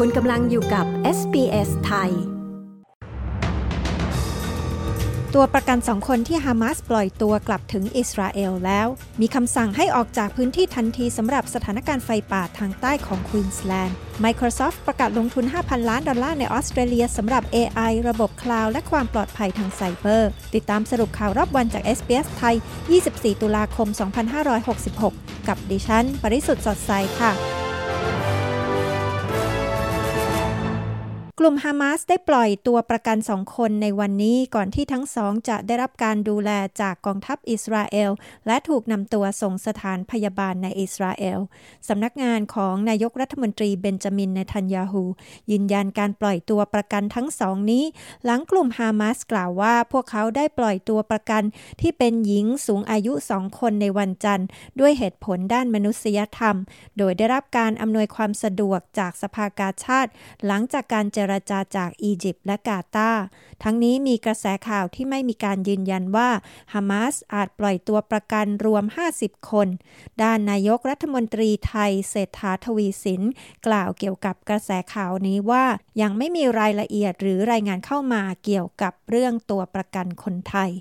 คุณกำลังอยู่กับ SBS ไทย ตัวประกันสองคนที่ฮามาสปล่อยตัวกลับถึงอิสราเอลแล้ว มีคำสั่งให้ออกจากพื้นที่ทันทีสำหรับสถานการณ์ไฟป่าทางใต้ของควีนสแลนด์ Microsoft ประกาศลงทุน 5,000 ล้านดอลลาร์ในออสเตรเลียสำหรับ AI ระบบคลาวด์และความปลอดภัยทางไซเบอร์ ติดตามสรุปข่าวรอบวันจาก SBS ไทย 24 ตุลาคม 2566 กับดิฉัน ปริสุทธ์สดใสค่ะ ลุ่มฮามาสได้ปล่อยตัวประกันสองคนในวันนี้ก่อนที่ทั้งสองจะได้รับการดูแลจากกองทัพอิสราเอล และถูกนำตัวส่งสถานพยาบาลในอิสราเอลสำนักงานของนายกรัฐมนตรีเบนจามินเนทันยาฮูยืนยันการปล่อยตัวประกันทั้งสองนี้ หลังกลุ่มฮามาสกล่าวว่าพวกเขาได้ปล่อยตัวประกันที่เป็นหญิงสูงอายุสองคนในวันจันทร์ ด้วยเหตุผลด้านมนุษยธรรม โดยได้รับการอำนวยความสะดวกจากสภากาชาติ หลังจากการเจรรจาจากอียิปต์และกาตาร์ทั้งนี้มีกระแสข่าวที่ไม่มีการยืนยันว่าฮามาสอาจปล่อยตัวประกันรวม 50 คน ด้านนายกรัฐมนตรีไทยเศรษฐาทวีสิน กล่าวเกี่ยวกับกระแสข่าวนี้ว่ายังไม่มีรายละเอียดหรือรายงานเข้ามาเกี่ยวกับเรื่องตัวประกันคนไทย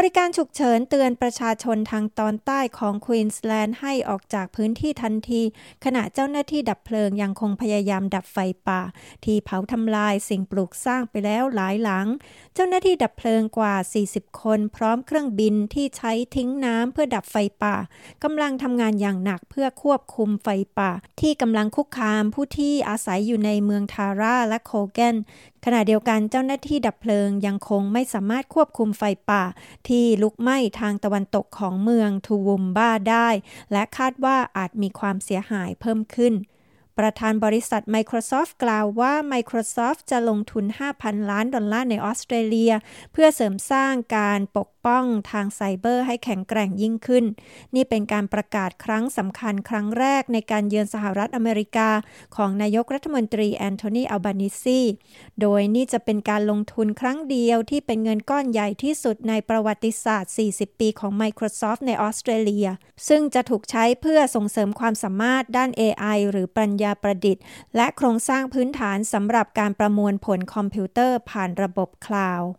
บริการฉุกเฉินเตือนประชาชนทางตอนใต้ของควีนสแลนด์ให้ออกจากพื้นที่ทันที ขณะเจ้าหน้าที่ดับเพลิงยังคงพยายามดับไฟป่า ที่เผาทำลายสิ่งปลูกสร้างไปแล้วหลายหลัง เจ้าหน้าที่ดับเพลิงกว่า 40 คน พร้อมเครื่องบินที่ใช้ทิ้งน้ำเพื่อดับไฟป่ากำลังทำงานอย่างหนักเพื่อควบคุมไฟป่า ที่กำลังคุกคามผู้ที่อาศัยอยู่ในเมืองทาร่าและโคเกนขณะเดียวกันเจ้าหน้าที่ดับเพลิงยังคงไม่สามารถควบคุมไฟป่าที่ลุกไหม้ทางตะวันตกของเมืองทูวุมบ้าได้ และคาดว่าอาจมีความเสียหายเพิ่มขึ้น ประธานบริษัท Microsoft กล่าวว่า Microsoft จะลงทุน 5,000 ล้านดอลลาร์ในออสเตรเลีย เพื่อเสริมสร้างการปกป้องทางไซเบอร์ให้แข็งแกร่งยิ่งขึ้น นี่เป็นการประกาศครั้งสำคัญครั้งแรกในการเยือนสหรัฐอเมริกา ของนายกรัฐมนตรีแอนโทนี อัลบานิซี โดยนี่จะเป็นการลงทุนครั้งเดียวที่เป็นเงินก้อนใหญ่ที่สุดในประวัติศาสตร์ 40 ปีของ Microsoft ในออสเตรเลีย ซึ่งจะถูกใช้เพื่อส่งเสริมความสามารถด้าน AI หรือปัญญาประดิษฐ์ และโครงสร้างพื้นฐานสำหรับการประมวลผลคอมพิวเตอร์ผ่านระบบคลาวด์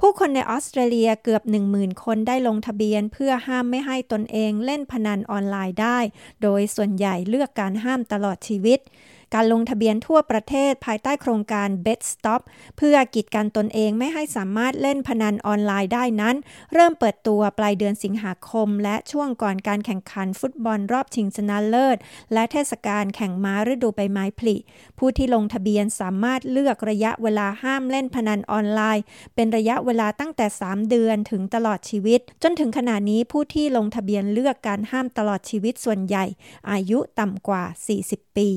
ผู้คนในออสเตรเลียเกือบ 10,000 คนได้ลงทะเบียนเพื่อห้ามไม่ให้ตนเองเล่นพนันออนไลน์ได้ โดยส่วนใหญ่เลือกการห้ามตลอดชีวิต การลงทะเบียนทั่วประเทศภายใต้โครงการ Bet Stop เพื่อกีดกันตนเองไม่ให้สามารถเล่นพนันออนไลน์ได้นั้น เริ่มเปิดตัวปลายเดือนสิงหาคม และช่วงก่อนการแข่งขันฟุตบอลรอบชิงชนะเลิศ และเทศกาลแข่งม้าฤดูใบไม้ผลิ ผู้ที่ลงทะเบียนสามารถเลือกระยะเวลาห้ามเล่นพนันออนไลน์ เป็นระยะเวลาตั้งแต่ 3 เดือนถึงตลอดชีวิต จนถึงขณะนี้ผู้ที่ลงทะเบียนเลือกการห้ามตลอดชีวิตส่วนใหญ่ อายุต่ำกว่า 40 ปี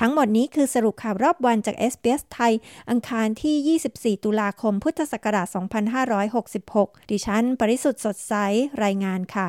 ทั้งหมดนี้คือสรุปข่าวรอบวันจาก s อ s ไทย อังคารที่ 24 ตุลาคม พุทธศักราช 2566 ดิฉัน ปริสุทธ์สดใส รายงานค่ะ